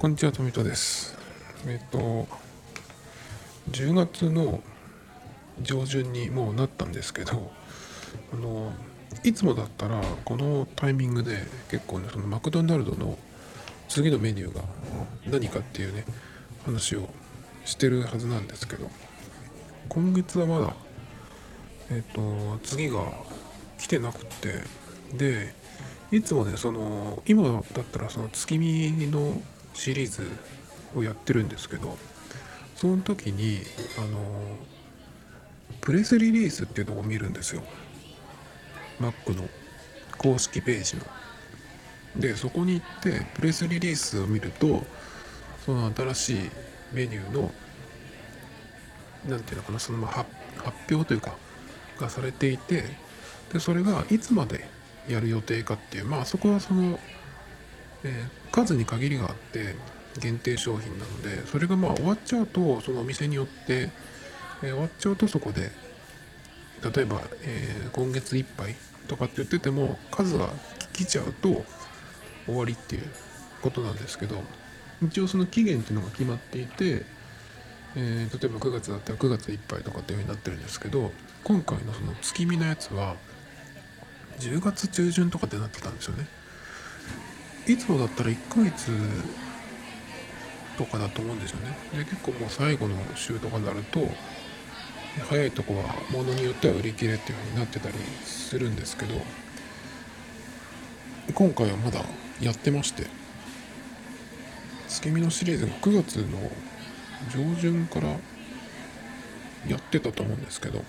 こんにちは、富田です。えっと、10月の上旬にもうなったんですけど、あの、いつもだったら、このタイミングで結構ね、そのマクドナルドの次のメニューが何かっていうね、話をしてるはずなんですけど、今月はまだ、えっと、次が来てなくって、で、いつもね、その、今だったらその月見のシリーズをやってるんですけど、その時に、あの、プレスリリースっていうのを見るんですよ。Mac の公式ページの。で、そこに行って、プレスリリースを見ると、その新しいメニューの、なんていうのかな、その発表というか、がされていて、で、それがいつまでやる予定かっていう、まあそこはその、えー数に限りがあって限定商品なのでそれがまあ終わっちゃうとそのお店によって、えー終わっちゃうとそこで例えば、えー今月いっぱいとかって言ってても数が来ちゃうと終わりっていうことなんですけど一応その期限っていうのが決まっていて、えー例えば9月だったら9月いっぱいとかっていう風になってるんですけど今回のその月見のやつは10月中旬とかってなってたんですよね。いつもだったら1ヶ月とかだと思うんですよね。で結構もう最後の週とかになると早いとこは物によっては売り切れっていう風になってたりするんですけど今回はまだやってまして月見のシリーズが9月の上旬からやってたと思うんですけど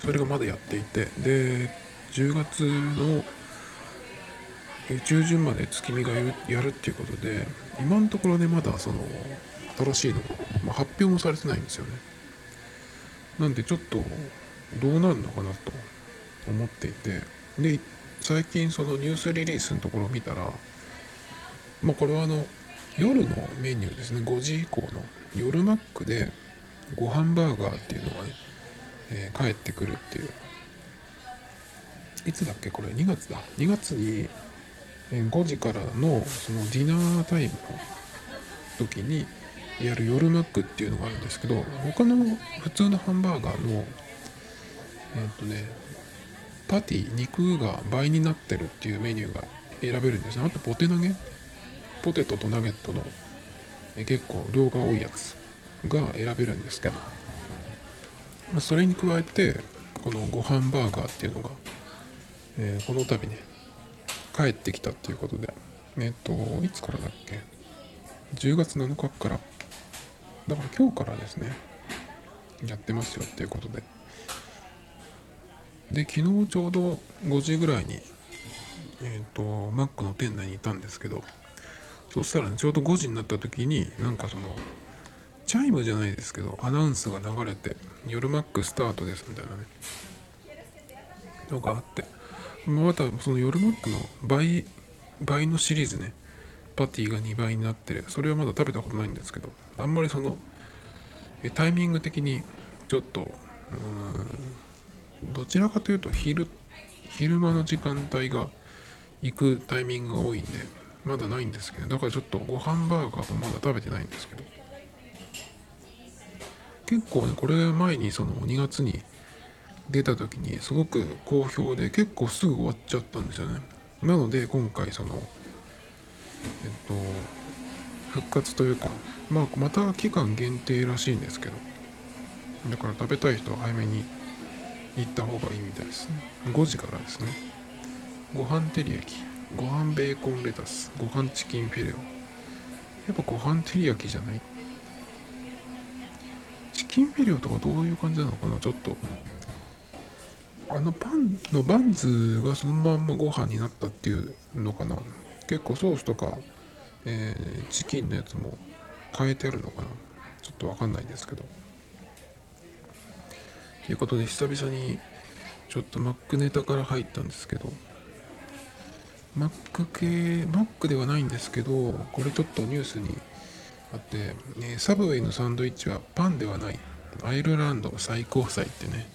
それがまだやっていてで10月の中旬まで月見がやるっていうことで今のところねまだその新しいの、まあ、発表もされてないんですよね。なんでちょっとどうなるのかなと思っていてで最近そのニュースリリースのところを見たらまあこれはあの夜のメニューですね。5時以降の夜マックでご飯バーガーっていうのがね、えー帰ってくるっていう。いつだっけ？これ2月だ。2月に5時からのそのディナータイムの時にやる夜マックっていうのがあるんですけど他の普通のハンバーガーのえっとねパティ肉が倍になってるっていうメニューが選べるんですね。あとポテ投げ。ポテトとナゲットの結構量が多いやつが選べるんですけどそれに加えてこのご飯バーガーっていうのが、えーこの度ね帰ってきたっていうことで。えっ、といつからだっけ？10月7日から。だから今日からですね。やってますよっていうことで。で昨日ちょうど5時ぐらいにえっ、とマックの店内にいたんですけど。そしたらねちょうど5時になった時になんかそのチャイムじゃないですけどアナウンスが流れて「夜マックスタートです」みたいなね。のがあって。またその夜マックの倍倍のシリーズね。パティが2倍になってそれはまだ食べたことないんですけど。あんまりそのタイミング的にちょっとうんどちらかというと昼昼間の時間帯が行くタイミングが多いんでまだないんですけど。だからちょっとご飯バーガーもまだ食べてないんですけど。結構ねこれ前にその2月に出た時にすごく好評で結構すぐ終わっちゃったんですよね。なので今回そのえっと復活というかまあまた期間限定らしいんですけどだから食べたい人は早めに行った方がいいみたいですね。5時からですね。ご飯照り焼きご飯ベーコンレタスご飯チキンフィレオ。やっぱご飯照り焼きじゃない？チキンフィレオとかどういう感じなのかな？ちょっとあのパンのバンズがそのまんまご飯になったっていうのかな。結構ソースとか、えーチキンのやつも変えてあるのかな。ちょっとわかんないですけど。ということで久々にちょっと Mac ネタから入ったんですけど。Mac 系 Mac ではないんですけどこれちょっとニュースにあって、えーサブウェイのサンドイッチはパンではない。アイルランド最高裁ってね、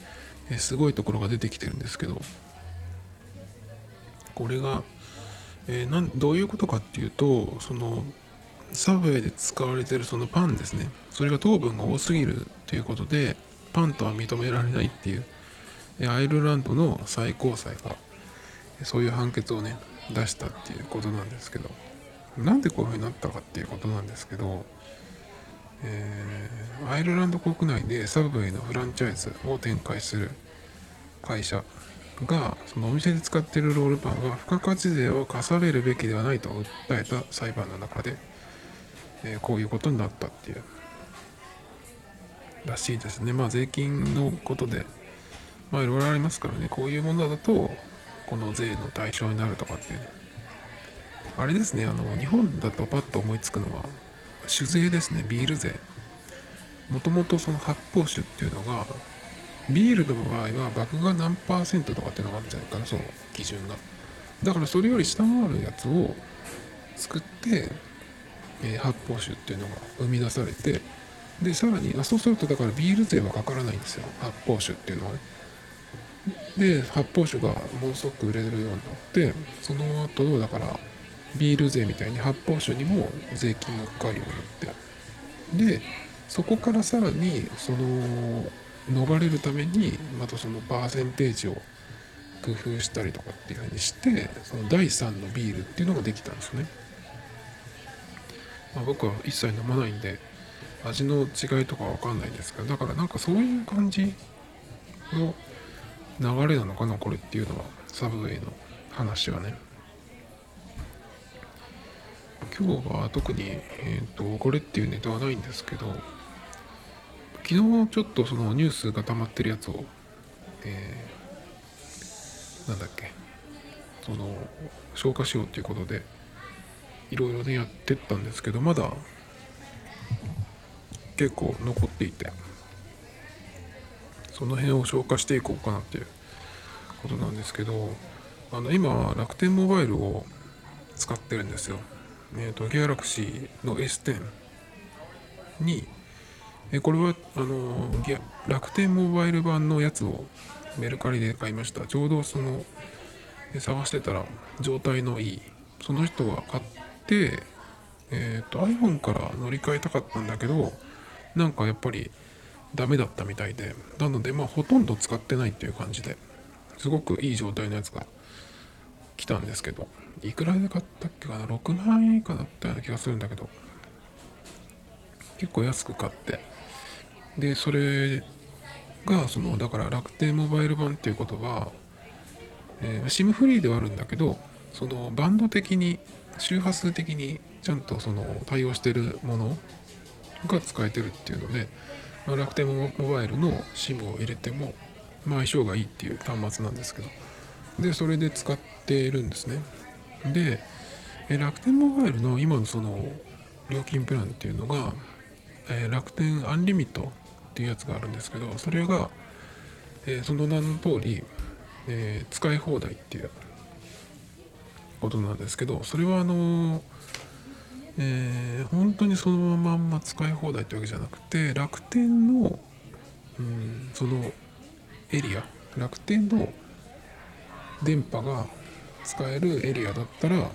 えすごいところが出てきてるんですけどこれが、えーなんどういうことかっていうとそのサブウェイで使われてるそのパンですね。それが糖分が多すぎるということでパンとは認められないっていうアイルランドの最高裁がそういう判決をね出したっていうことなんですけどなんでこういう風になったかっていうことなんですけど、えー、アイルランド国内でサブウェイのフランチャイズを展開する会社がそのお店で使っているロールパンは付加価値税を課されるべきではないと訴えた裁判の中で、えー、こういうことになったっていうらしいですね。まあ税金のことでまあいろいろありますからね。こういうものだとこの税の対象になるとかっていう。あれですね。あの日本だとパッと思いつくのは酒税ですねビール税。もともとその発泡酒っていうのがビールの場合は麦芽何パーセントとかっていうのがあるんじゃないかなその基準が。だからそれより下回るやつを作って、えー、発泡酒っていうのが生み出されてでさらにあそうするとだからビール税はかからないんですよ。発泡酒っていうのはね。で発泡酒がものすごく売れるようになってその後だからビール税みたいに発泡酒にも税金がかかるようになって。でそこからさらにその逃れるためにまたそのパーセンテージを工夫したりとかっていうふうにしてその第3のビールっていうのができたんですね、まあ、僕は一切飲まないんで味の違いとかわかんないんですけどだからなんかそういう感じの流れなのかなこれっていうのは。サブウェイの話はね。今日は特に、えーと、これっていうネタはないんですけど昨日ちょっとそのニュースが溜まってるやつを、えー、なんだっけその消化しようっていうことでいろいろねやってったんですけどまだ結構残っていてその辺を消化していこうかなっていうことなんですけどあの今楽天モバイルを使ってるんですよ。え、ー、とギャラクシーの S10 にえこれはあの楽天モバイル版のやつをメルカリで買いました。ちょうどその探してたら状態のいい。その人が買ってえっ、ー、と iPhone から乗り換えたかったんだけどなんかやっぱりダメだったみたいで。なのでまあほとんど使ってないっていう感じですごくいい状態のやつが来たんですけど。いくらで買ったっけかな？6万円以下だったような気がするんだけど。結構安く買って。でそれがそのだから楽天モバイル版っていうことは、えー、SIM フリーではあるんだけどそのバンド的に周波数的にちゃんとその対応してるものが使えてるっていうので、まあ、楽天モバイルの SIM を入れても、まあ、相性がいいっていう端末なんですけど。でそれで使っているんですね。でえ楽天モバイルの今のその料金プランっていうのが、え、楽天アンリミットっていうやつがあるんですけどそれが、え、その名の通り、え、使い放題っていうことなんですけどそれはあのえー、本当にそのまんま使い放題ってわけじゃなくて楽天の、うん、そのエリア楽天の電波が使えるエリアだったら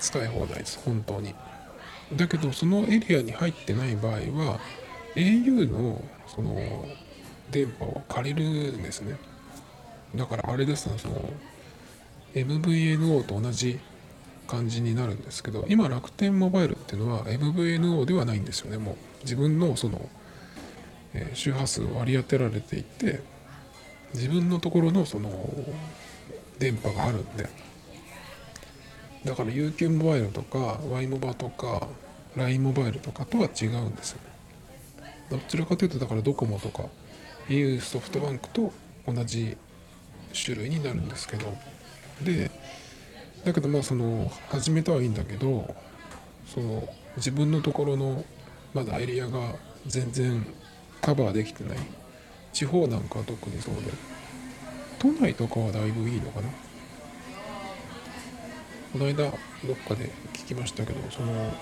使い放題です本当に。だけどそのエリアに入ってない場合は au のその電波を借りるんですね。だからあれですねその MVNO と同じ感じになるんですけど今楽天モバイルっていうのは MVNO ではないんですよねもう。自分のその、え、周波数を割り当てられていて自分のところのその電波があるんでだから UQ モバイルとか Y モバとか LINE モバイルとかとは違うんですよどちらかというとだからドコモとか au ソフトバンクと同じ種類になるんですけど。でだけどまあその始めたはいいんだけどその自分のところのまだエリアが全然カバーできてない地方なんかは特にそうで。都内とかはだいぶいいのかな？この間どっかで聞きましたけどその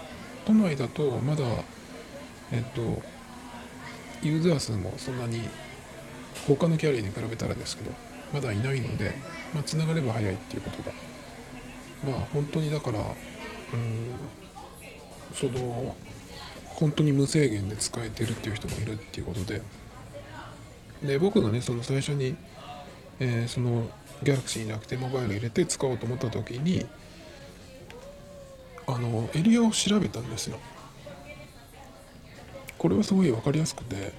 都内だとまだえっとユーザー数もそんなに他のキャリアに比べたらですけどまだいないので、まあ、繋がれば早いっていうことが。まあ本当にだからうんその本当に無制限で使えてるっていう人もいるっていうことで。で僕がねその最初に、えー、そのギャラクシーに楽天モバイル入れて使おうと思った時にあのエリアを調べたんですよ。これはすごい分かりやすくて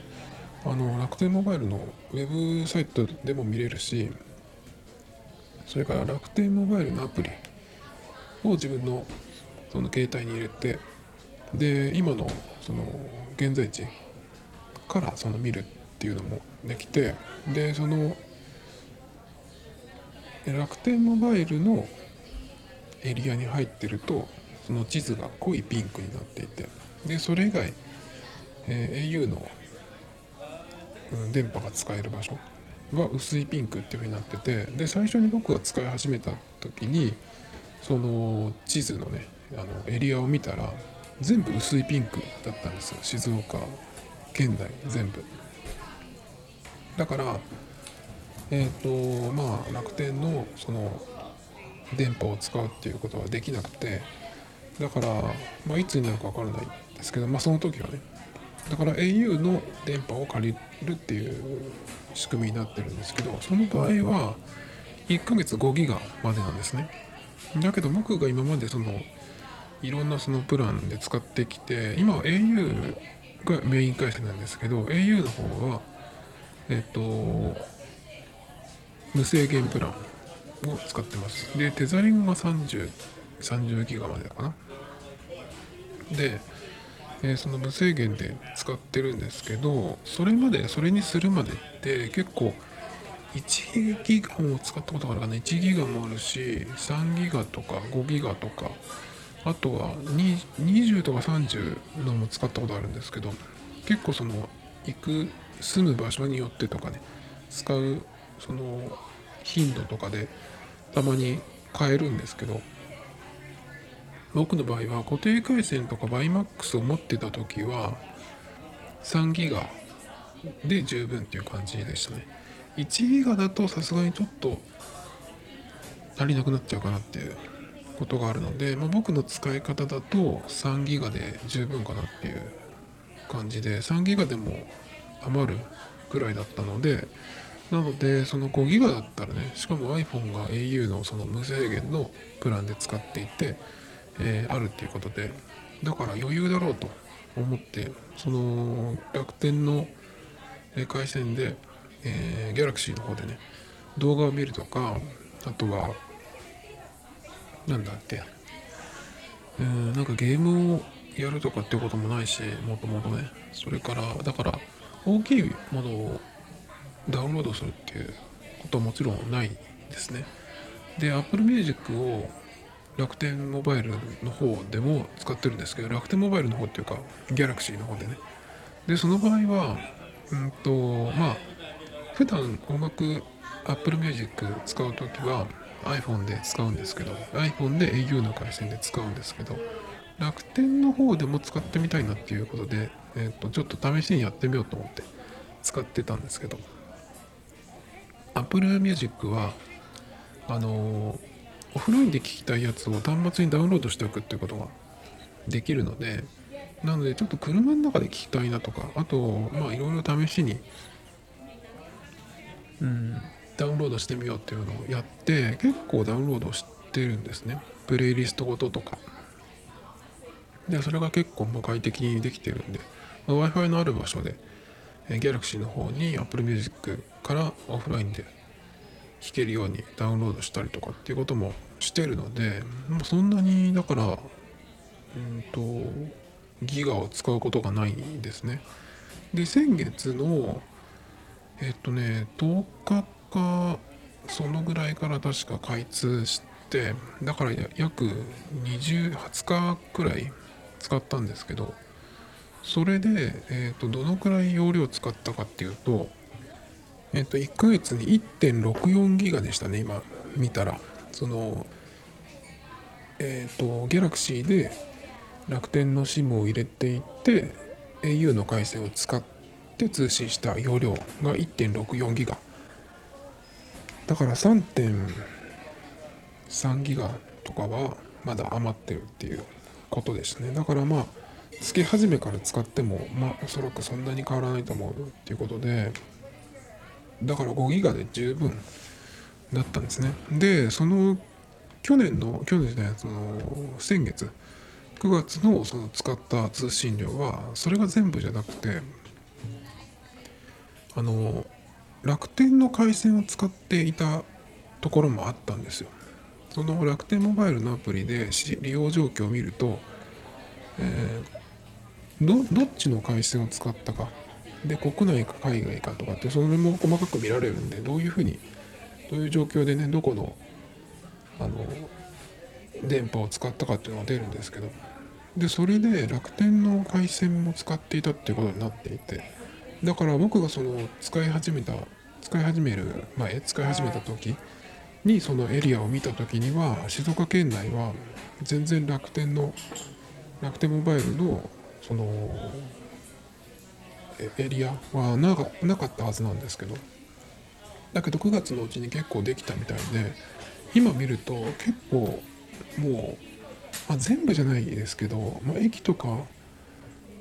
あの楽天モバイルのウェブサイトでも見れるしそれから楽天モバイルのアプリを自分のその携帯に入れてで今のその現在地からその見るっていうのもできてでその楽天モバイルのエリアに入ってるとその地図が濃いピンクになっていてでそれ以外、え、au の、うん、電波が使える場所は薄いピンクっていう風になっててで最初に僕が使い始めた時にその地図のねあのエリアを見たら全部薄いピンクだったんですよ。静岡県内全部。だからえ、ー、とまあ楽天のその電波を使うっていうことはできなくてだから、まあ、いつになるか分からないんですけどまあその時はねだから au の電波を借りるっていう仕組みになってるんですけどその場合は1ヶ月5ギガまでなんですね。だけど僕が今までそのいろんなそのプランで使ってきて今は au がメイン回線なんですけど au の方はえっと無制限プランを使ってます。でテザリングが30 30ギガまでかな。で、えー、その無制限で使ってるんですけどそれまでそれにするまでって結構1ギガも使ったことがあるかな。1ギガもあるし3ギガとか5ギガとか。あとは20とか30のも使ったことあるんですけど結構その行く住む場所によってとかね使うその頻度とかでたまに変えるんですけど僕の場合は固定回線とか YMAX を持ってた時は3ギガで十分っていう感じでしたね。1ギガだとさすがにちょっと足りなくなっちゃうかなっていうことがあるので、まあ、僕の使い方だと3ギガで十分かなっていう感じで3ギガでも余るくらいだったのでなのでその5ギガだったらねしかも iPhone が au のその無制限のプランで使っていて、えー、あるっていうことでだから余裕だろうと思ってその楽天の回線で、えー、Galaxy の方でね動画を見るとかあとはなんだって、えー、なんかゲームをやるとかっていうこともないしもともとね。それからだから大きいものをダウンロードするっていうことはもちろんないですね。で Apple Music を楽天モバイルの方でも使ってるんですけど楽天モバイルの方っていうか Galaxy の方でね。でその場合はうんとまあ普段音楽 Apple Music 使う時は iPhone で使うんですけど iPhone で au の回線で使うんですけど楽天の方でも使ってみたいなっていうことで、えー、とちょっと試しにやってみようと思って使ってたんですけど Apple Music はあの、オフラインで聴きたいやつを端末にダウンロードしておくっていうことができるのでなのでちょっと車の中で聴きたいなとかあとまあいろいろ試しにうんダウンロードしてみようっていうのをやって結構ダウンロードしてるんですね。プレイリストごととか。でそれが結構もう快適にできてるんで、Wi-Fi のある場所で、Galaxy の方に Apple Music からオフラインで弾けるようにダウンロードしたりとかっていうこともしてるのでもうそんなにだからうんとギガを使うことがないんですね。で先月のえっとね10日かそのぐらいから確か開通してだから約20、20日くらい使ったんですけどそれで、えーと、どのくらい容量使ったかっていうと,、えーと、1ヶ月に1.64ギガでしたね今見たら。そのえっ、とギャラクシーで楽天の SIM を入れていって au の回線を使って通信した容量が1.64ギガ。だから3.3ギガとかはまだ余ってるっていうことでしたね。だからまあ月始めから使ってもまあおそらくそんなに変わらないと思うっていうことで。だから5ギガで十分だったんですね。でその去年の去年じゃないその先月9月のその使った通信量はそれが全部じゃなくてあの楽天の回線を使っていたところもあったんですよ。その楽天モバイルのアプリで利用状況を見ると、えー、どっちの回線を使ったかで国内か海外かとかってそれも細かく見られるんでどういうふうにどういう状況でねどこのあの電波を使ったかっていうのが出るんですけど。でそれで楽天の回線も使っていたっていうことになっていて。だから僕がその使い始めた使い始める前使い始めた時にそのエリアを見た時には静岡県内は全然楽天の楽天モバイルのそのエリアはなかったはずなんですけど。だけど9月のうちに結構できたみたいで今見ると結構もう、まあ、全部じゃないですけど、まあ、駅とか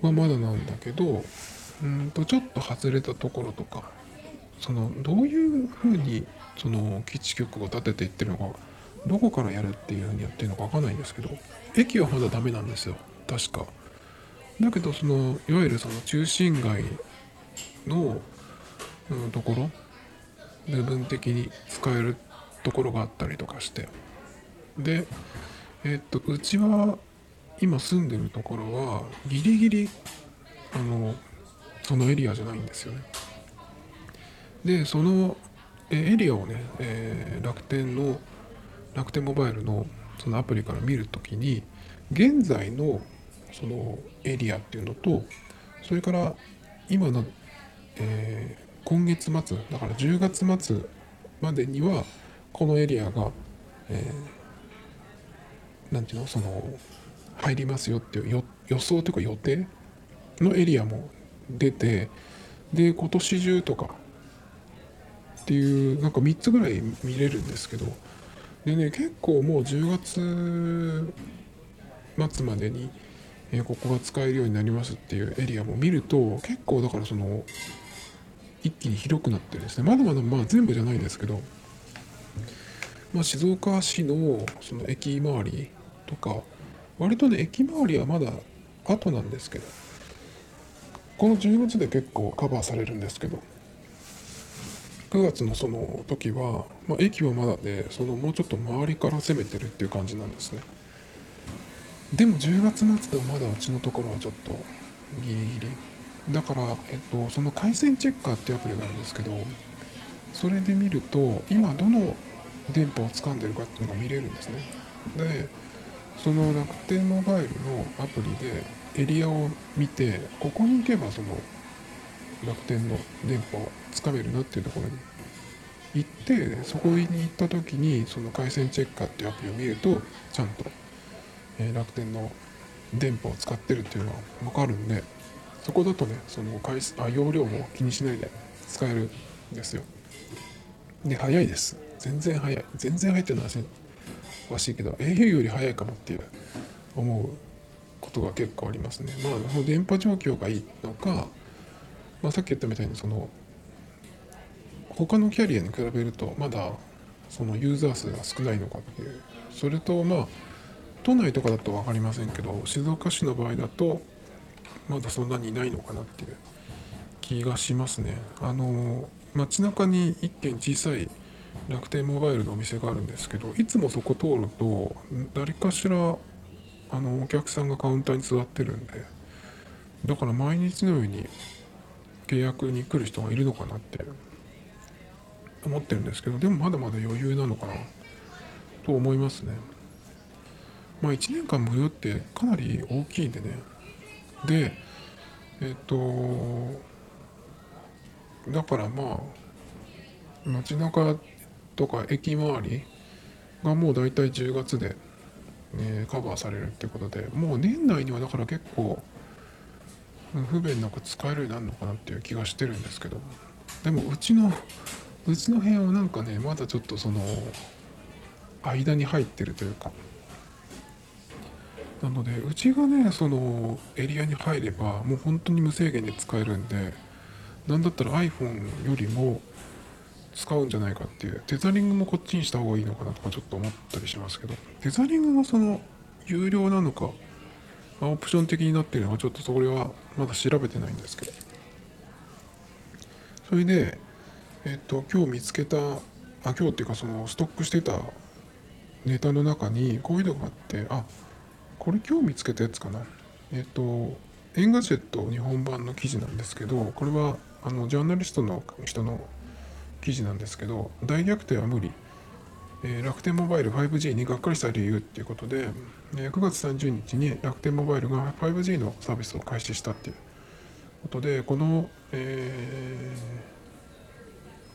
はまだなんだけどうんとちょっと外れたところとかそのどういうふうにその基地局を建てていってるのかどこからやるっていうふうにやってるのか分かんないんですけど駅はまだダメなんですよ。確か。だけどそのいわゆるその中心街の、うん、ところ部分的に使えるところがあったりとかして。でえっとうちは今住んでるところはギリギリあのそのエリアじゃないんですよね。でそのエリアをね、えー、楽天の楽天モバイルのそのアプリから見るときに現在のそのエリアっていうのとそれから今の、えー、今月末だから10月末までにはこのエリアが、えー、ていうのその入りますよっていう予想というか予定のエリアも出てで今年中とかっていうなんか3つぐらい見れるんですけどでね結構もう10月末までに、え、ここが使えるようになりますっていうエリアも見ると結構だからその一気に広くなってですね。まだまだまあ全部じゃないですけど、まあ、静岡市のその駅周りとか割とね駅周りはまだ後なんですけどこの10月で結構カバーされるんですけど9月のその時は、まあ、駅はまだでそのもうちょっと周りから攻めてるっていう感じなんですね。でも10月末でもまだうちのところはちょっとギリギリ。だから、えっと、その回線チェッカーっていうアプリがあるんですけどそれで見ると今どの電波を掴んでるかっていうのが見れるんですね。でその楽天モバイルのアプリでエリアを見てここに行けばその楽天の電波をつかめるなっていうところに行ってそこに行った時にその回線チェッカーっていうアプリを見るとちゃんと、え、楽天の電波を使ってるっていうのが分かるんでそこだとねその回あ容量も気にしないで使えるんですよ。で早いです。全然早い。全然早いっていうのはおかしいけど au より早いかもっていう思うことが結構ありますね。まあその電波状況がいいのかまあ、さっき言ったみたいにその他のキャリアに比べるとまだそのユーザー数が少ないのかっていう。それとまあ都内とかだと分かりませんけど静岡市の場合だとまだそんなにいないのかなっていう気がしますね。あの街中に一軒小さい楽天モバイルのお店があるんですけどいつもそこ通ると誰かしらあのお客さんがカウンターに座ってるんでだから毎日のように契約に来る人がいるのかなって思ってるんですけどでもまだまだ余裕なのかなと思いますね。まあ1年間無料ってかなり大きいんでね。でえっ、とだからまあ街中とか駅周りがもう大体10月で、ね、カバーされるってことでもう年内にはだから結構不便なく使えるようになるのかなっていう気がしてるんですけど。でもうちのうちの部屋はなんかねまだちょっとその間に入ってるというか。なのでうちがねそのエリアに入ればもう本当に無制限で使えるんでなんだったら iPhone よりも使うんじゃないかっていうテザリングもこっちにした方がいいのかなとかちょっと思ったりしますけどテザリングがその有料なのかオプション的になってるのはちょっとそれはまだ調べてないんですけど。それでえっと今日見つけたあ今日っていうかそのストックしてたネタの中にこういうのがあってあこれ今日見つけたやつかな？えっと Engadget 日本版の記事なんですけどこれはあのジャーナリストの人の記事なんですけど大逆転は無理、えー、楽天モバイル 5G にがっかりした理由っていうことで、えー、9月30日に楽天モバイルが 5G のサービスを開始したっていうことでこの、え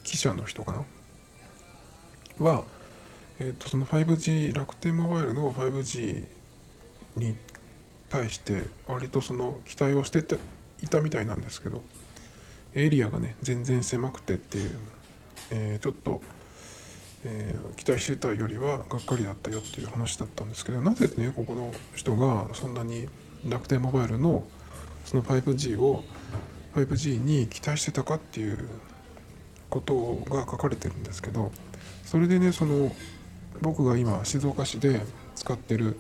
ー、記者の人かな？は、えーと、その 5G 楽天モバイルの 5G に対して割とその期待をしてていたみたいなんですけどエリアがね全然狭くてっていうえー、ちょっと、えー、期待してたよりはがっかりだったよっていう話だったんですけどなぜねここの人がそんなに楽天モバイルのその 5G を 5G に期待してたかっていうことが書かれてるんですけどそれでねその僕が今静岡市で使ってる、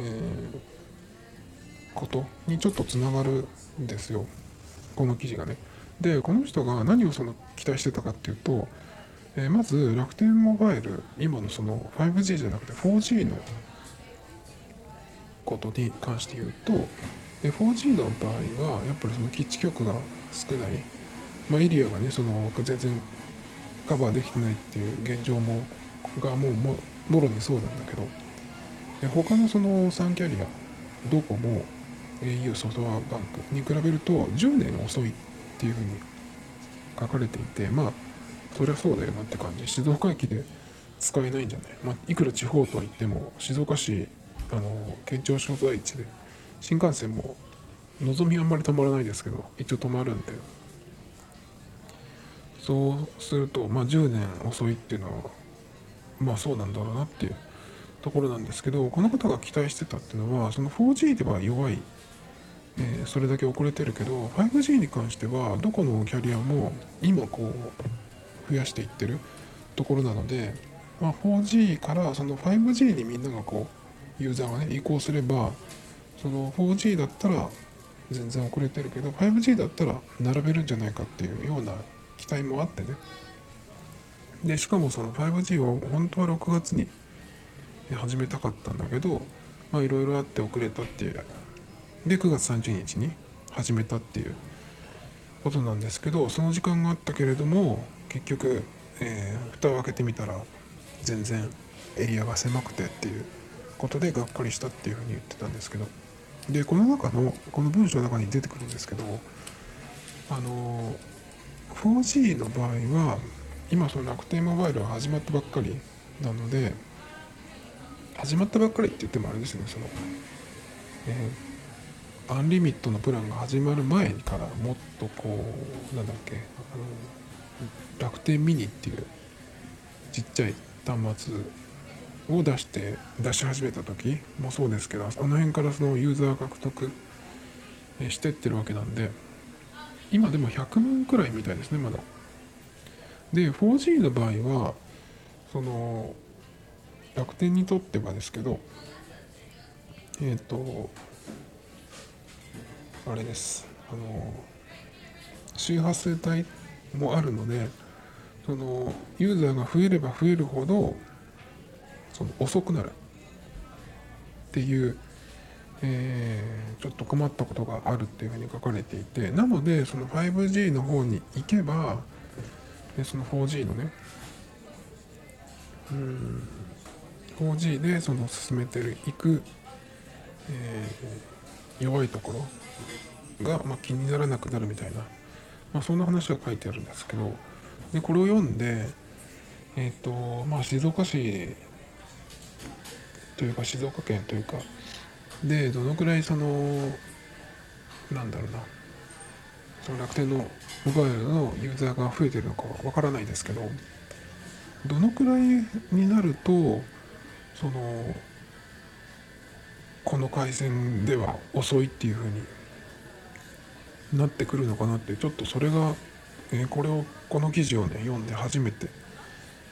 ー、ことにちょっとつながるんですよ。この記事がね。でこの人が何をその期待してたかっていうと、えー、まず楽天モバイル今のその 5G じゃなくて 4G のことに関して言うと 4G の場合はやっぱりその基地局が少ない、まあ、エリアがねその全然カバーできてないっていう現状もがもうもろにそうなんだけど。で他のその3キャリアドコモ au ソフトバンクに比べると10年遅いっていうふうに書かれていてまあそりゃそうだよなって感じ。静岡駅で使えないんじゃない、まあ、いくら地方とは言っても静岡市あの県庁所在地で新幹線ものぞみあんまり止まらないですけど一応止まるんで。そうするとまあ10年遅いっていうのはまあそうなんだろうなっていう。ところなんですけどこの方が期待してたっていうのはその 4G では弱いえー、それだけ遅れてるけど 5G に関してはどこのキャリアも今こう増やしていってるところなので、まあ、4G からその 5G にみんながこうユーザーがね移行すればその 4G だったら全然遅れてるけど 5G だったら並べるんじゃないかっていうような期待もあってね。でしかもその 5G を本当は6月に始めたかったんだけどまあいろいろあって遅れたっていう。で9月30日に始めたっていうことなんですけどその時間があったけれども結局、えー、蓋を開けてみたら全然エリアが狭くてっていうことでがっかりしたっていうふうに言ってたんですけど。でこの中のこの文章の中に出てくるんですけどあの 4G の場合は今その楽天モバイルは始まったばっかりなので始まったばっかりって言ってもあれですね。その、えーアンリミットのプランが始まる前からもっとこうなんだっけあの楽天ミニっていうちっちゃい端末を出して出し始めた時もそうですけどあの辺からそのユーザー獲得してってるわけなんで今でも100万くらいみたいですねまだ。で 4G の場合はその楽天にとってはですけどえっ、ー、とあれです。あの周波数帯もあるのでそのユーザーが増えれば増えるほどその遅くなる。っていう、えー、ちょっと困ったことがあるっていうふうに書かれていてなのでその 5G の方に行けばでその 4G のねうん 4G でその進めていく、えー、弱いところが、まあ、気にならなくなるみたいな、まあ、そんな話が書いてあるんですけどでこれを読んでえ、ー、とまあ静岡市というか静岡県というかでどのくらいそのなんだろうなその楽天のモバイルのユーザーが増えてるのかわからないですけどどのくらいになるとそのこの回線では遅いっていう風になってくるのかなってちょっとそれが、えー、これをこの記事をね読んで初めて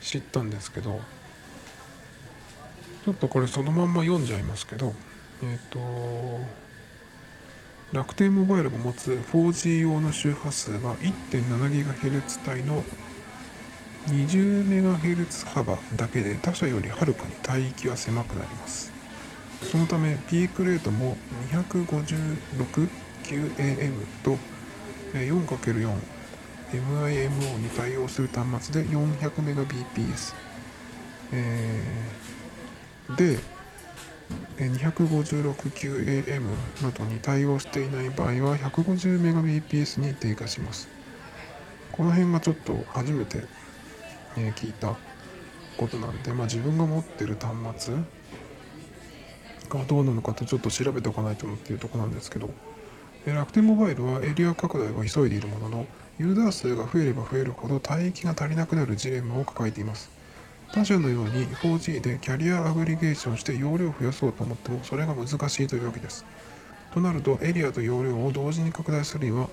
知ったんですけどちょっとこれそのまんま読んじゃいますけどえっ、ー、と楽天モバイルが持つ 4G 用の周波数は 1.7GHz 帯の 20MHz 幅だけで他社よりはるかに帯域は狭くなります。そのためピークレートも 256QAM と 4×4 MIMO に対応する端末で 400Mbps、えー、で 256QAM などに対応していない場合は 150Mbps に低下します。この辺がちょっと初めて、えー、聞いたことなんで、まあ、自分が持ってる端末がどうなのかってちょっと調べておかないと思っていうとこなんですけどえ楽天モバイルはエリア拡大を急いでいるもののユーザー数が増えれば増えるほど帯域が足りなくなるジレンマを抱えています。他社のように 4G でキャリアアグリゲーションして容量を増やそうと思ってもそれが難しいというわけです。となるとエリアと容量を同時に拡大するには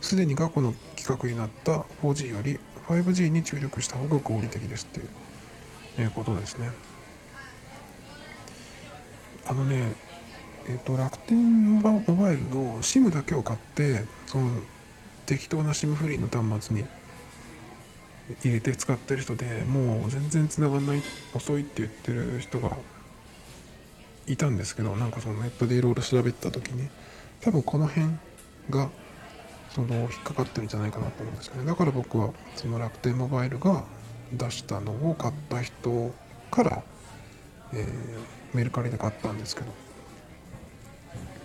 すでに過去の規格になった 4G より 5G に注力した方が合理的ですっていう、えことですね。あのねえっ、と楽天モバイルの SIM だけを買ってその適当な SIM フリーの端末に入れて使ってる人でもう全然繋がんない遅いって言ってる人がいたんですけどなんかそのネットでいろいろ調べた時に多分この辺がその引っかかってるんじゃないかなと思うんですよね。だから僕はその楽天モバイルが出したのを買った人から、えー、メルカリで買ったんですけど。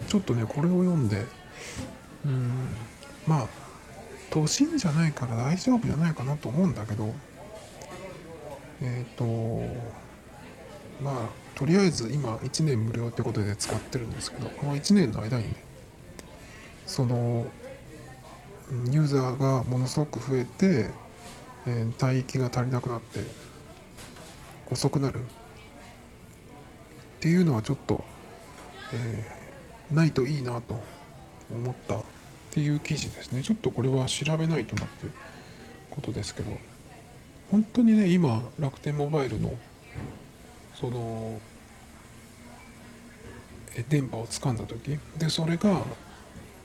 ちょっとねこれを読んでうんまあ都心じゃないから大丈夫じゃないかなと思うんだけどえっ、ー、とまあとりあえず今1年無料ってことで使ってるんですけどこの1年の間にねそのユーザーがものすごく増えて、えー、帯域が足りなくなって遅くなる。っていうのはちょっと、えー、ないといいなと思った。っていう記事ですね。ちょっとこれは調べないとなっていうことですけど本当にね今楽天モバイルのその電波を掴んだ時でそれが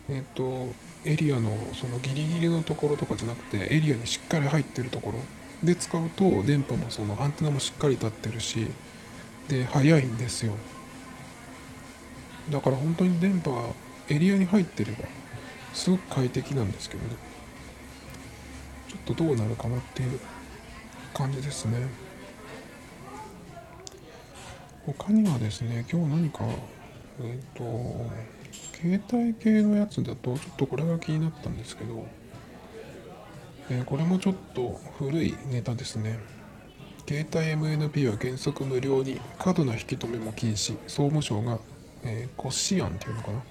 えっ、ー、とエリアのそのギリギリのところとかじゃなくてエリアにしっかり入ってるところ。で使うと電波もそのアンテナもしっかり立ってるしで速いんですよ。だから本当に電波がエリアに入ってればすごく快適なんですけどね。ちょっとどうなるかなっていう感じですね。他にはですね今日何かえっ、ー、と携帯系のやつだとちょっとこれが気になったんですけど、えー、これもちょっと古いネタですね。携帯 MNP は原則無料に過度な引き止めも禁止。総務省が、えー、骨子案っていうのかな。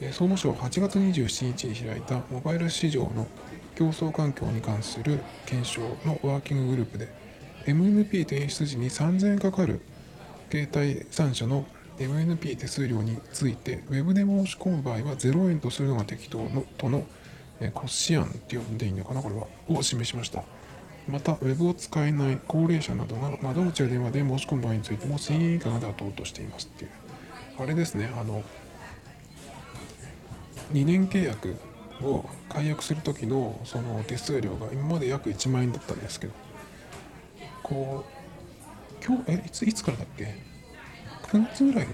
え総務省は8月27日に開いたモバイル市場の競争環境に関する検証のワーキンググループで MNP 転出時に3000円かかる携帯3社の MNP 手数料について Web で申し込む場合は0円とするのが適当のとの骨子案って呼んでいいのかなこれは。を示しました。また Web を使えない高齢者などが窓口や電話で申し込む場合についても1000円以下が妥当としていますっていう。あれですねあの2年契約を解約する時のその手数料が今まで約1万円だったんですけどこう今日えいついつからだっけ？9月ぐらいか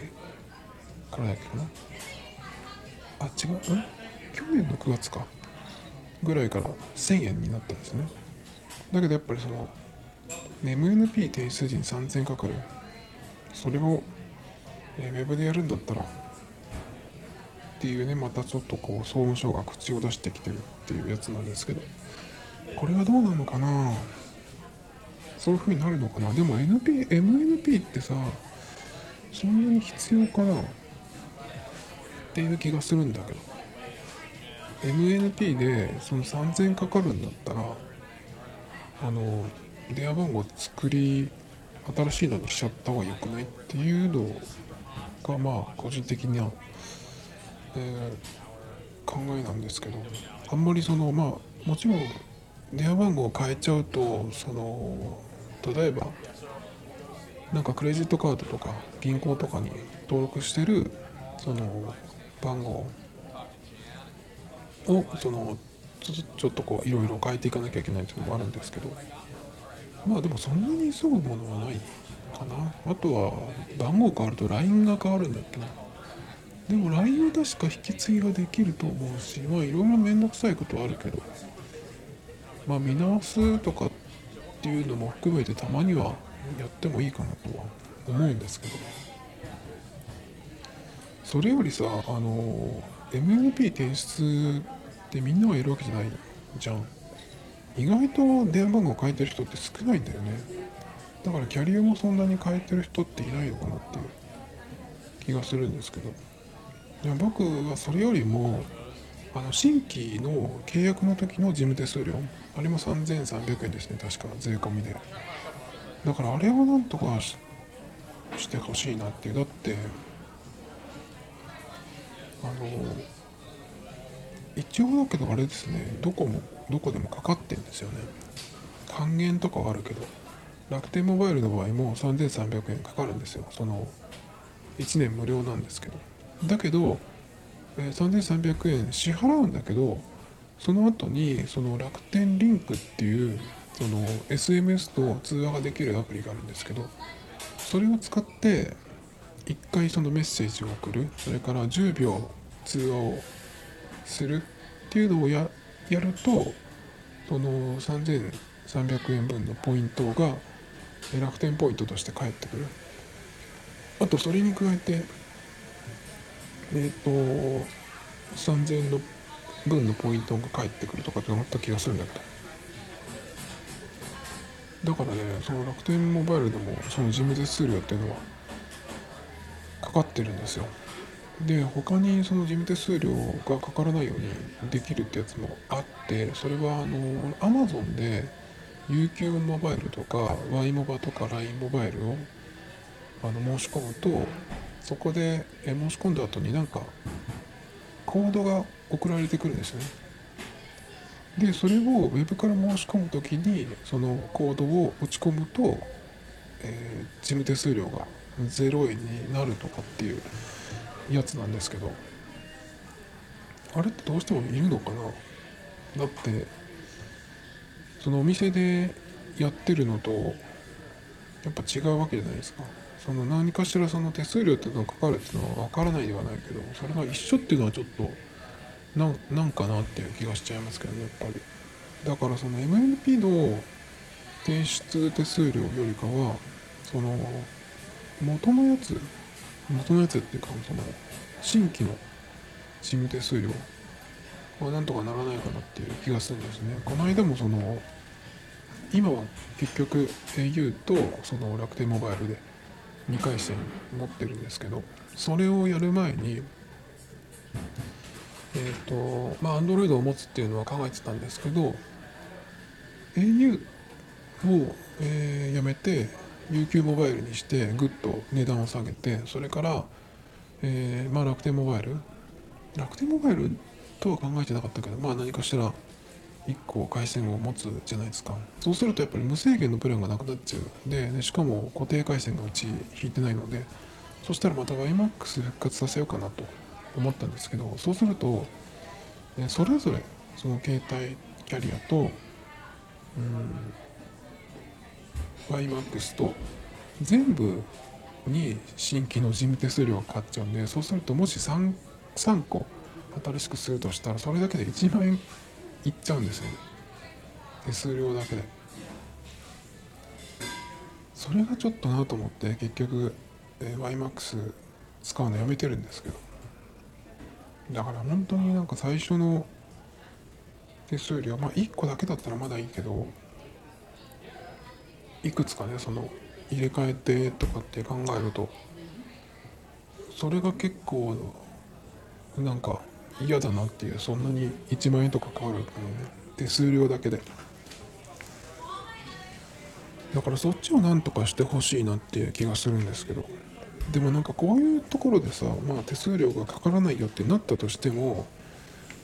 らだっけかな。あ違う。ん？去年の9月か。ぐらいから1000円になったんですね。だけどやっぱりその MNP 提出時に3000円かかる。それを、えー、ウェブでやるんだったらっていうねまたちょっとこう総務省が口を出してきてるっていうやつなんですけどこれはどうなのかな？そういう風になるのかな？でも NP MNP ってさそんなに必要かな？っていう気がするんだけど。MNP でその3000かかるんだったらあの電話番号作り新しいのにしちゃった方が良くないっていうのがまあ個人的には、えー、考えなんですけど。あんまりそのまあもちろん電話番号を変えちゃうとその例えばなんかクレジットカードとか銀行とかに登録してるその番号をそのちょっとこういろいろ変えていかなきゃいけないっていうのもあるんですけどまあでもそんなに急ぐものはないかな。あとは番号変わると LINE が変わるんだっけな。でも LINE は確か引き継ぎができると思うしまあいろいろ面倒くさいことはあるけどまあ見直すとかっていうのも含めてたまにはやってもいいかなとは思うんですけど。それよりさあの MVP 提出ってみんながいるわけじゃないじゃん。意外と電話番号変えてる人って少ないんだよね。だからキャリアもそんなに変えてる人っていないのかなっていう。気がするんですけど。いや僕はそれよりもあの新規の契約の時の事務手数料。あれも3300円ですね確か税込みで。だからあれをなんとかしてほしいなって。いうだってあの一応だけどあれですねどこもどこでもかかってんですよね。還元とかはあるけど楽天モバイルの場合も3300円かかるんですよ。その1年無料なんですけど。だけど、えー、3300円支払うんだけどその後にその楽天リンクっていうその SMS と通話ができるアプリがあるんですけどそれを使って1回そのメッセージを送る。それから10秒通話をする。っていうのをややるとその3300円分のポイントが楽天ポイントとして返ってくる。あとそれに加えてえっ、ー、と3000円の分のポイントが返ってくるとかってなった気がするんだけど。だからねその楽天モバイルでもその事務手数料っていうのはかかってるんですよ。で他にその事務手数料がかからないようにできるってやつもあってそれはあの Amazon で UQ モバイルとか Y モバとか LINE モバイルをあの申し込むとそこで申し込んだ後になんかコードが送られてくるんですよね。でそれをウェブから申し込む時にそのコードを打ち込むと、えー、事務手数料が0円になるとかっていうやつなんですけどあれってどうしてもいるのかな？だってそのお店でやってるのとやっぱ違うわけじゃないですか。その何かしらその手数料っていうのがかかるっていうのは分からないではないけどそれが一緒っていうのはちょっとななんかなっていう気がしちゃいますけどねやっぱり。だからその MNP の提出手数料よりかはその元のやつ元のやつっていうかその新規の事務手数料はなんとかならないかなっていう気がするんですね。この間もその今は結局 au とその楽天モバイルで2回戦持ってるんですけどそれをやる前にえっ、ー、とまあ Android を持つっていうのは考えてたんですけど au を、えー、やめて UQ モバイルにしてぐっと値段を下げてそれから、えー、まあ、楽天モバイル。楽天モバイルとは考えてなかったけどまあ何かしら1個回線を持つじゃないですか。そうするとやっぱり無制限のプランがなくなっちゃう。ででしかも固定回線がうち引いてないのでそしたらまた YMAX 復活させようかなと。思ったんですけどそうするとそれぞれその携帯キャリアとうん YMAX と全部に新規の事務手数料がかかっちゃうんでそうするともし 3, 3個新しくするとしたらそれだけで1万円いっちゃうんですよ。ね手数料だけで。それがちょっとなと思って結局、えー、YMAX 使うのやめてるんですけど。だから本当になんか最初の手数料まあ1個だけだったらまだいいけどいくつかねその入れ替えてとかって考えるとそれが結構なんか嫌だなっていうそんなに1万円とか変わるからね。手数料だけで。だからそっちをなんとかしてほしいなっていう気がするんですけど。でもなんかこういうところでさ、まあ、手数料がかからないよってなったとしても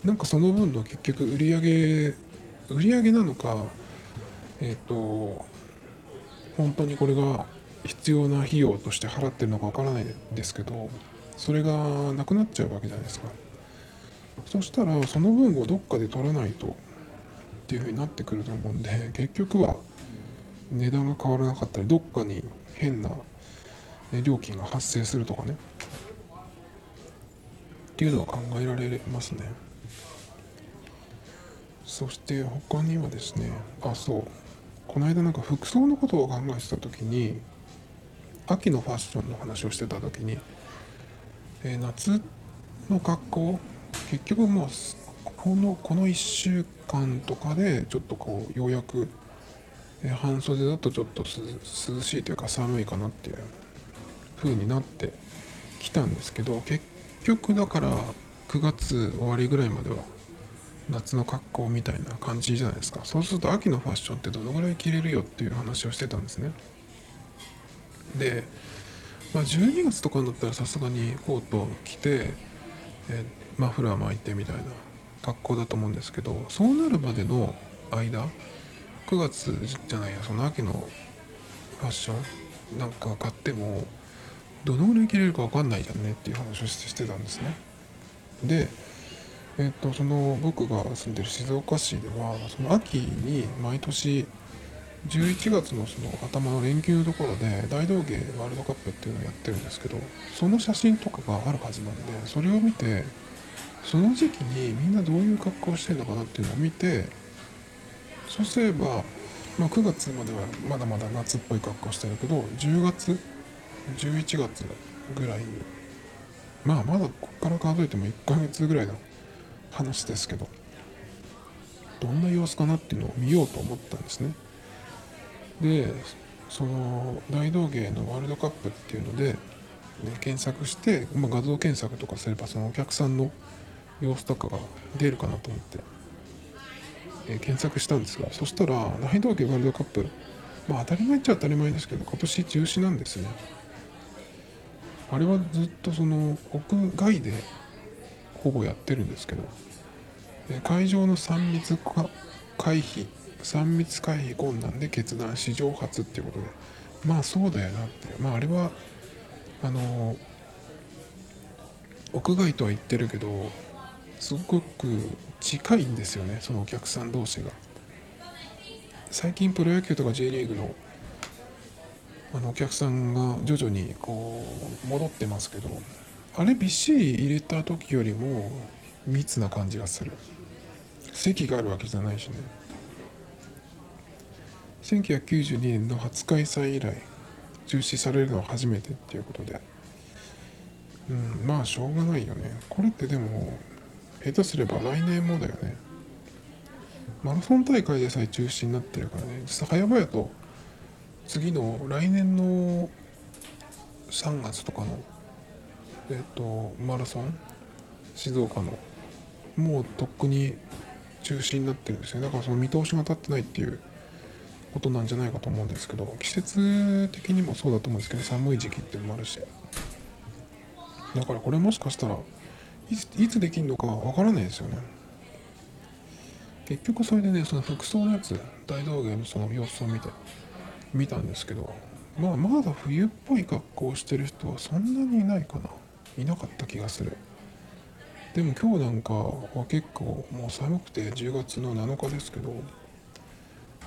なんかその分の結局売り上げ売り上げなのかえっ、ー、と本当にこれが必要な費用として払ってるのかわからないですけどそれがなくなっちゃうわけじゃないですか。そしたらその分をどっかで取らないとっていうふうになってくると思うんで結局は値段が変わらなかったりどっかに変な料金が発生するとかね。っていうのは考えられますね。そして他にはですねあそう。この間なんか服装のことを考えてた時に秋のファッションの話をしてた時に、えー、夏の格好結局もうこのこの1週間とかでちょっとこうようやく、えー、半袖だとちょっと涼しいというか寒いかなっていう風になってきたんですけど結局だから9月終わりぐらいまでは夏の格好みたいな感じじゃないですか。そうすると秋のファッションってどのぐらい着れるよっていう話をしてたんですね。で、まあ、12月とかになったらさすがにコート着て、えマフラー巻いてみたいな格好だと思うんですけどそうなるまでの間9月じゃないやその秋のファッションなんか買ってもどのぐらい着れるか分かんないじゃんねっていう話をしてたんですね。でえっ、とその僕が住んでる静岡市ではその秋に毎年11月のその頭の連休のところで大道芸ワールドカップっていうのをやってるんですけどその写真とかがあるはずなんでそれを見てその時期にみんなどういう格好をしてるのかなっていうのを見てそうすれば、まあ、9月まではまだまだ夏っぽい格好してるけど10月11月ぐらいにまあまだこっから数えても1ヶ月ぐらいの話ですけどどんな様子かなっていうのを見ようと思ったんですね。でその大道芸のワールドカップっていうので、ね、検索して、まあ、画像検索とかすればそのお客さんの様子とかが出るかなと思って、え、検索したんですがそしたら大道芸ワールドカップまあ当たり前っちゃ当たり前ですけど今年中止なんですね。あれはずっとその屋外でほぼやってるんですけど会場の3密回避3密回避困難で決断史上初っていうことでまあそうだよなってまああれはあの屋外とは言ってるけどすごく近いんですよねそのお客さん同士が。最近プロ野球とか J リーグのあのお客さんが徐々にこう戻ってますけどあれびっしり入れた時よりも密な感じがする。席があるわけじゃないしね。1992年の初開催以来中止されるのは初めてっていうことで。うんまあしょうがないよね。これってでも下手すれば来年もだよね。マラソン大会でさえ中止になってるからね。実は早々と次の来年の3月とかのえっ、ー、とマラソン静岡のもうとっくに中止になってるんですよだからその見通しが立ってないっていうことなんじゃないかと思うんですけど季節的にもそうだと思うんですけど寒い時期っていうのもあるし。だからこれもしかしたらいついつできるのかわからないですよね。結局それでねその服装のやつ大道芸のその様子を見て見たんですけどまあまだ冬っぽい格好をしてる人はそんなにいないかな。いなかった気がする。でも今日なんかは結構もう寒くて10月の7日ですけど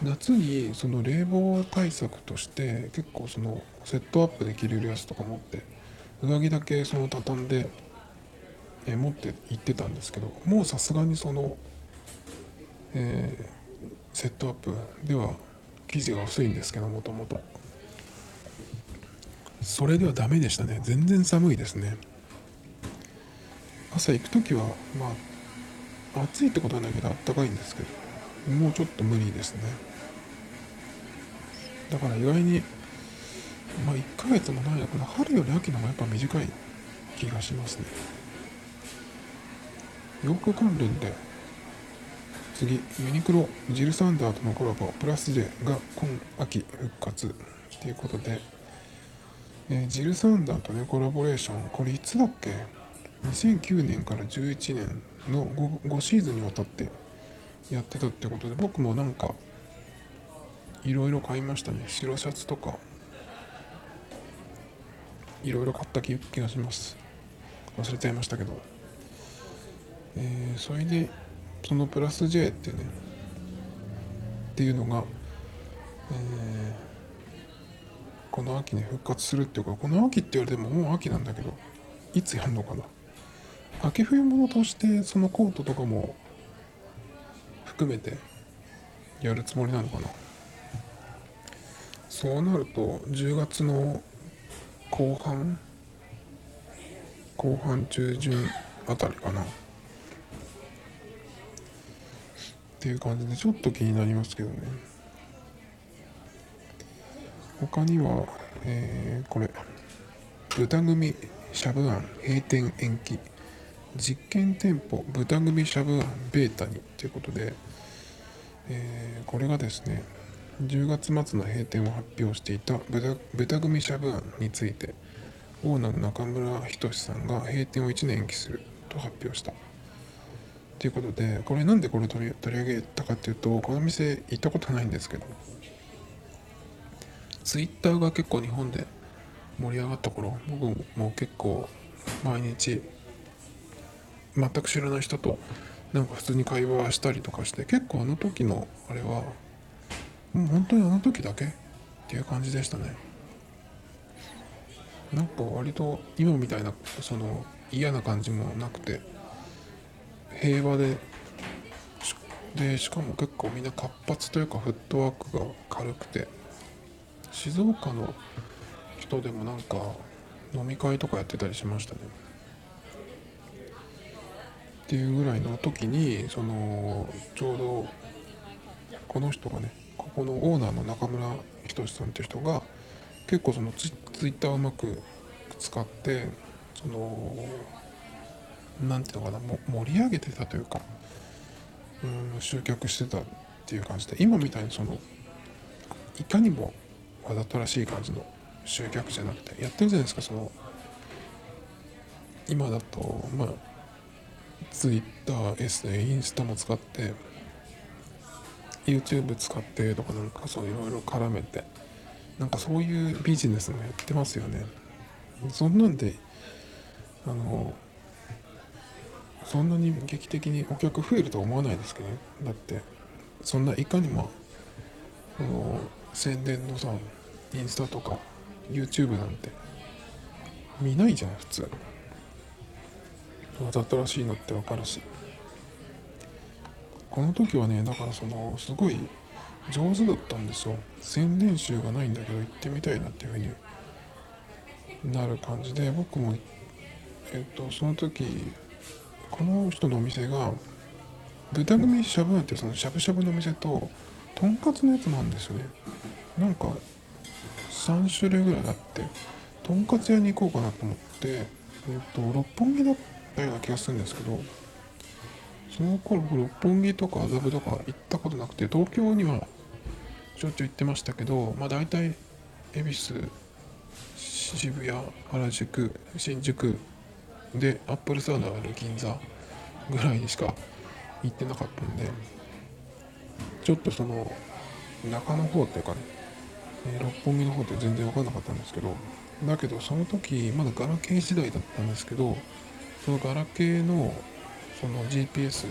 夏にその冷房対策として結構そのセットアップで着れるやつとか持って上着だけその畳んでえ持って行ってたんですけどもうさすがにその、えー、セットアップでは生地が薄いんですけどもともとそれではダメでしたね全然寒いですね朝行く時はまあ暑いってことはないけどあったかいんですけどもうちょっと無理ですねだから意外にまあ1ヶ月もないのかな春より秋の方がやっぱ短い気がしますね洋服関連で次ユニクロジル・サンダーとのコラボプラス J が今秋復活。ということで、えー、ジル・サンダーとねコラボレーションこれいつだっけ？2009年から11年の 5, 5シーズンにわたってやってたってことで僕もなんかいろいろ買いましたね。白シャツとかいろいろ買った気がします。忘れちゃいましたけど。えー、それでそのプラス J ってねっていうのが、えー、この秋ね復活するっていうかこの秋って言われてももう秋なんだけどいつやるのかな。秋冬物としてそのコートとかも含めてやるつもりなのかな。そうなると10月の後半後半中旬あたりかな。っていう感じでちょっと気になりますけどね。他には、えー、これ。豚組しゃぶあん閉店延期。実験店舗豚組しゃぶあんベータに。ということで、えー、これがですね10月末の閉店を発表していた豚豚組しゃぶあんについてオーナーの中村仁さんが閉店を1年延期すると発表した。ということでこれなんでこれ取り取り上げたかっていうとこの店行ったことないんですけどツイッターが結構日本で盛り上がった頃僕も結構毎日全く知らない人となんか普通に会話したりとかして結構あの時のあれはもう本当にあの時だけ？っていう感じでしたね。なんか割と今みたいなその嫌な感じもなくて平和ででしかも結構みんな活発というかフットワークが軽くて静岡の人でもなんか飲み会とかやってたりしましたね。っていうぐらいの時にそのちょうどこの人がねここのオーナーの中村仁さんっていう人が結構そのツツイッターをうまく使ってその何ていうのかなも盛り上げてたというかうん集客してたっていう感じで今みたいにそのいかにもわざとらしい感じの集客じゃなくてやってるじゃないですかその今だとまあ Twitter、インスタも使って YouTube 使ってとかなんかそういろいろ絡めてなんかそういうビジネスもやってますよね。そんなんであのそんなに劇的にお客増えるとは思わないですけどね。だってそんないかにもこの宣伝のさインスタとか YouTube なんて見ないじゃん普通。わざとらしいのってわかるし。この時はねだからそのすごい上手だったんですよ。宣伝集がないんだけど行ってみたいなっていうふうになる感じで僕もえっとその時この人のお店が豚組しゃぶなんてそのしゃぶしゃぶのお店ととんかつのやつなんですよね。なんか3種類ぐらいあってとんかつ屋に行こうかなと思って、えっと六本木だったような気がするんですけどその頃六本木とか麻布とか行ったことなくて東京にはしょっちゅう行ってましたけどまあ大体恵比寿渋谷原宿新宿でアップルサウナある銀座ぐらいにしか行ってなかったんでちょっとその中の方っていうかね、えー、六本木の方って全然分かんなかったんですけどだけどその時まだガラケー時代だったんですけどそのガラケーのその GPS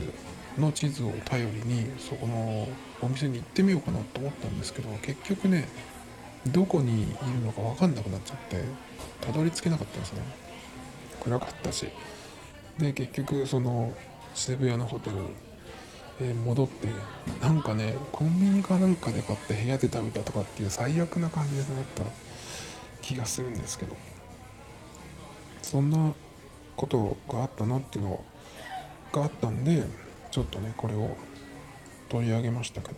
の地図を頼りにそこのお店に行ってみようかなと思ったんですけど結局ねどこにいるのか分かんなくなっちゃってたどり着けなかったんですね。暗かったし。で結局その渋谷のホテルに、え戻ってなんかねコンビニかなんかで買って部屋で食べたとかっていう最悪な感じでなった気がするんですけど。そんなことがあったなっていうのがあったんでちょっとねこれを取り上げましたけど。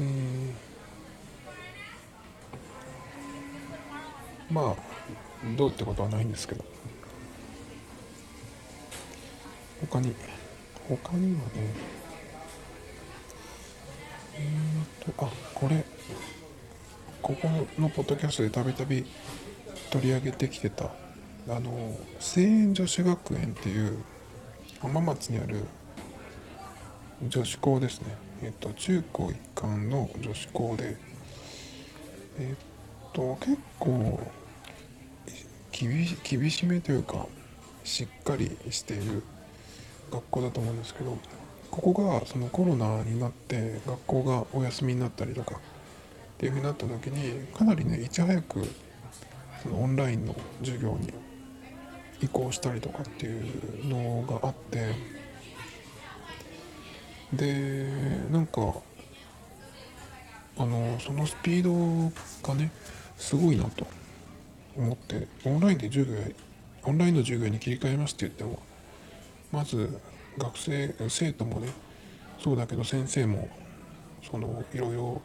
えー、まあどうってことはないんですけど。他に他にはねえ、っとあこれここのポッドキャストでたびたび取り上げてきてたあの聖園女子学園っていう浜松にある女子校ですね、えっと、中高一貫の女子校でえっと結構厳し厳しめというかしっかりしている学校だと思うんですけどここがそのコロナになって学校がお休みになったりとかっていうふうになった時にかなりねいち早くそのオンラインの授業に移行したりとかっていうのがあってでなんかあのそのスピードがねすごいなと。思ってオンラインで授業オンラインの授業に切り替えますって言ってもまず学生生徒もねそうだけど先生もそのいろいろ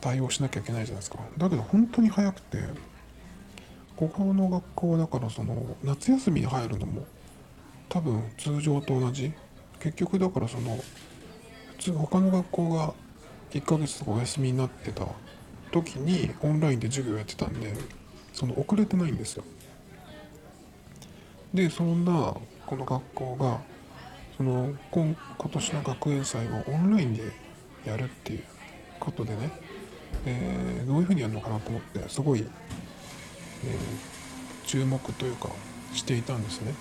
対応しなきゃいけないじゃないですか。だけど本当に早くてここの学校だからその夏休みに入るのも多分通常と同じ。結局だからその普通他の学校が1ヶ月とかお休みになってた時にオンラインで授業やってたんでその遅れてないんですよ。でそんなこの学校がその今今年の学園祭をオンラインでやるっていうことでね、えー、どういうふうにやるのかなと思ってすごい、えー、注目というかしていたんですね。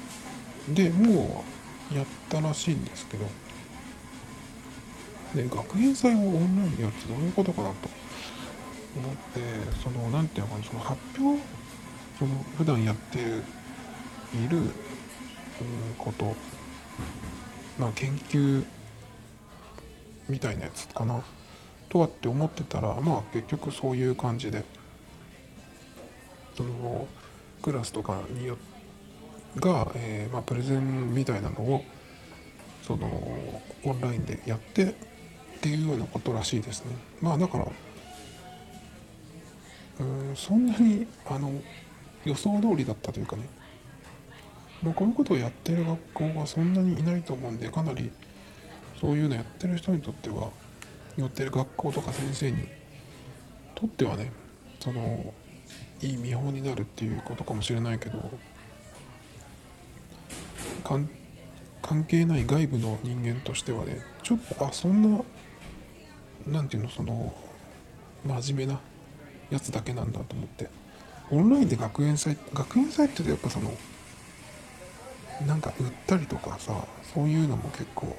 でもうやったらしいんですけどで学園祭をオンラインでやるってどういうことかなと。思ってその何て言うのかなその発表その普段やっていることまあ研究みたいなやつかなとはって思ってたらまあ結局そういう感じでそのクラスとかによが、えー、まあ、プレゼンみたいなのをそのオンラインでやってっていうようなことらしいですね。まあだからうんそんなにあの予想通りだったというかね。まあ、こういうことをやってる学校がそんなにいないと思うんでかなりそういうのやってる人にとっては寄ってる学校とか先生にとってはねそのいい見本になるっていうことかもしれないけど関係ない外部の人間としてはねちょっとあそんな何て言うのその真面目なやつだけなんだと思って。オンラインで学園祭学園祭ってやっぱそのなんか売ったりとかさそういうのも結構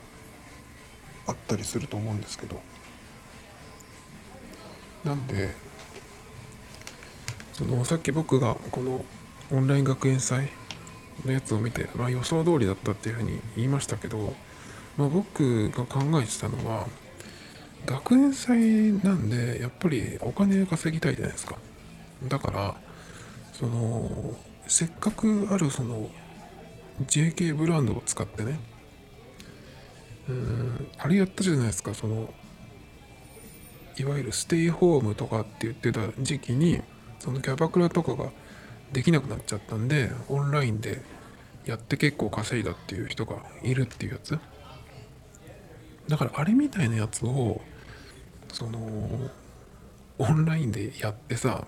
あったりすると思うんですけど。なんでそのさっき僕がこのオンライン学園祭のやつを見て、まあ、予想通りだったっていうふうに言いましたけど、まあ、僕が考えてたのは学園祭なんでやっぱりお金稼ぎたいじゃないですか。だからそのせっかくあるその JK ブランドを使ってねうんあれやったじゃないですか。そのいわゆるステイホームとかって言ってた時期にそのキャバクラとかができなくなっちゃったんでオンラインでやって結構稼いだっていう人がいるっていうやつ。だからあれみたいなやつをそのオンラインでやってさ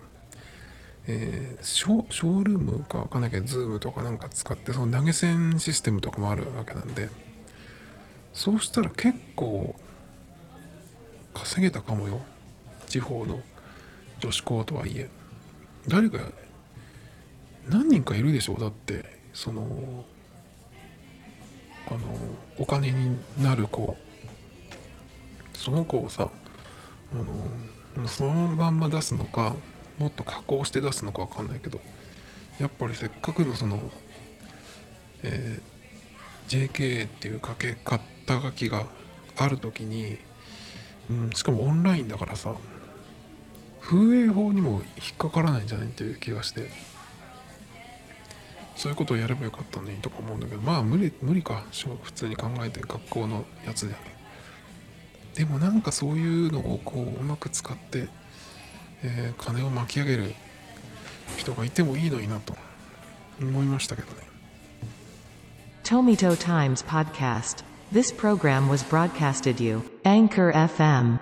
えー、ショショールームかわかんないけど、ズームとかなんか使って、その投げ銭システムとかもあるわけなんで、そうしたら結構稼げたかもよ。地方の女子校とはいえ。誰か、何人かいるでしょう？だって、その、あの、お金になる子。その子をさ、あの、そのまんま出すのか、もっと加工して出すのか分かんないけどやっぱりせっかくのその、えー、JK っていうかけ肩書きがある時に、うん、しかもオンラインだからさ風営法にも引っかからないんじゃないっていう気がしてそういうことをやればよかったのにとか思うんだけどまあ無理無理か。普通に考えて学校のやつで。でもなんかそういうのをこううまく使ってえー、金を巻き上げる人がいてもいいのになと思いましたけどね。Tomito Times Podcast This program was broadcasted you Anchor FM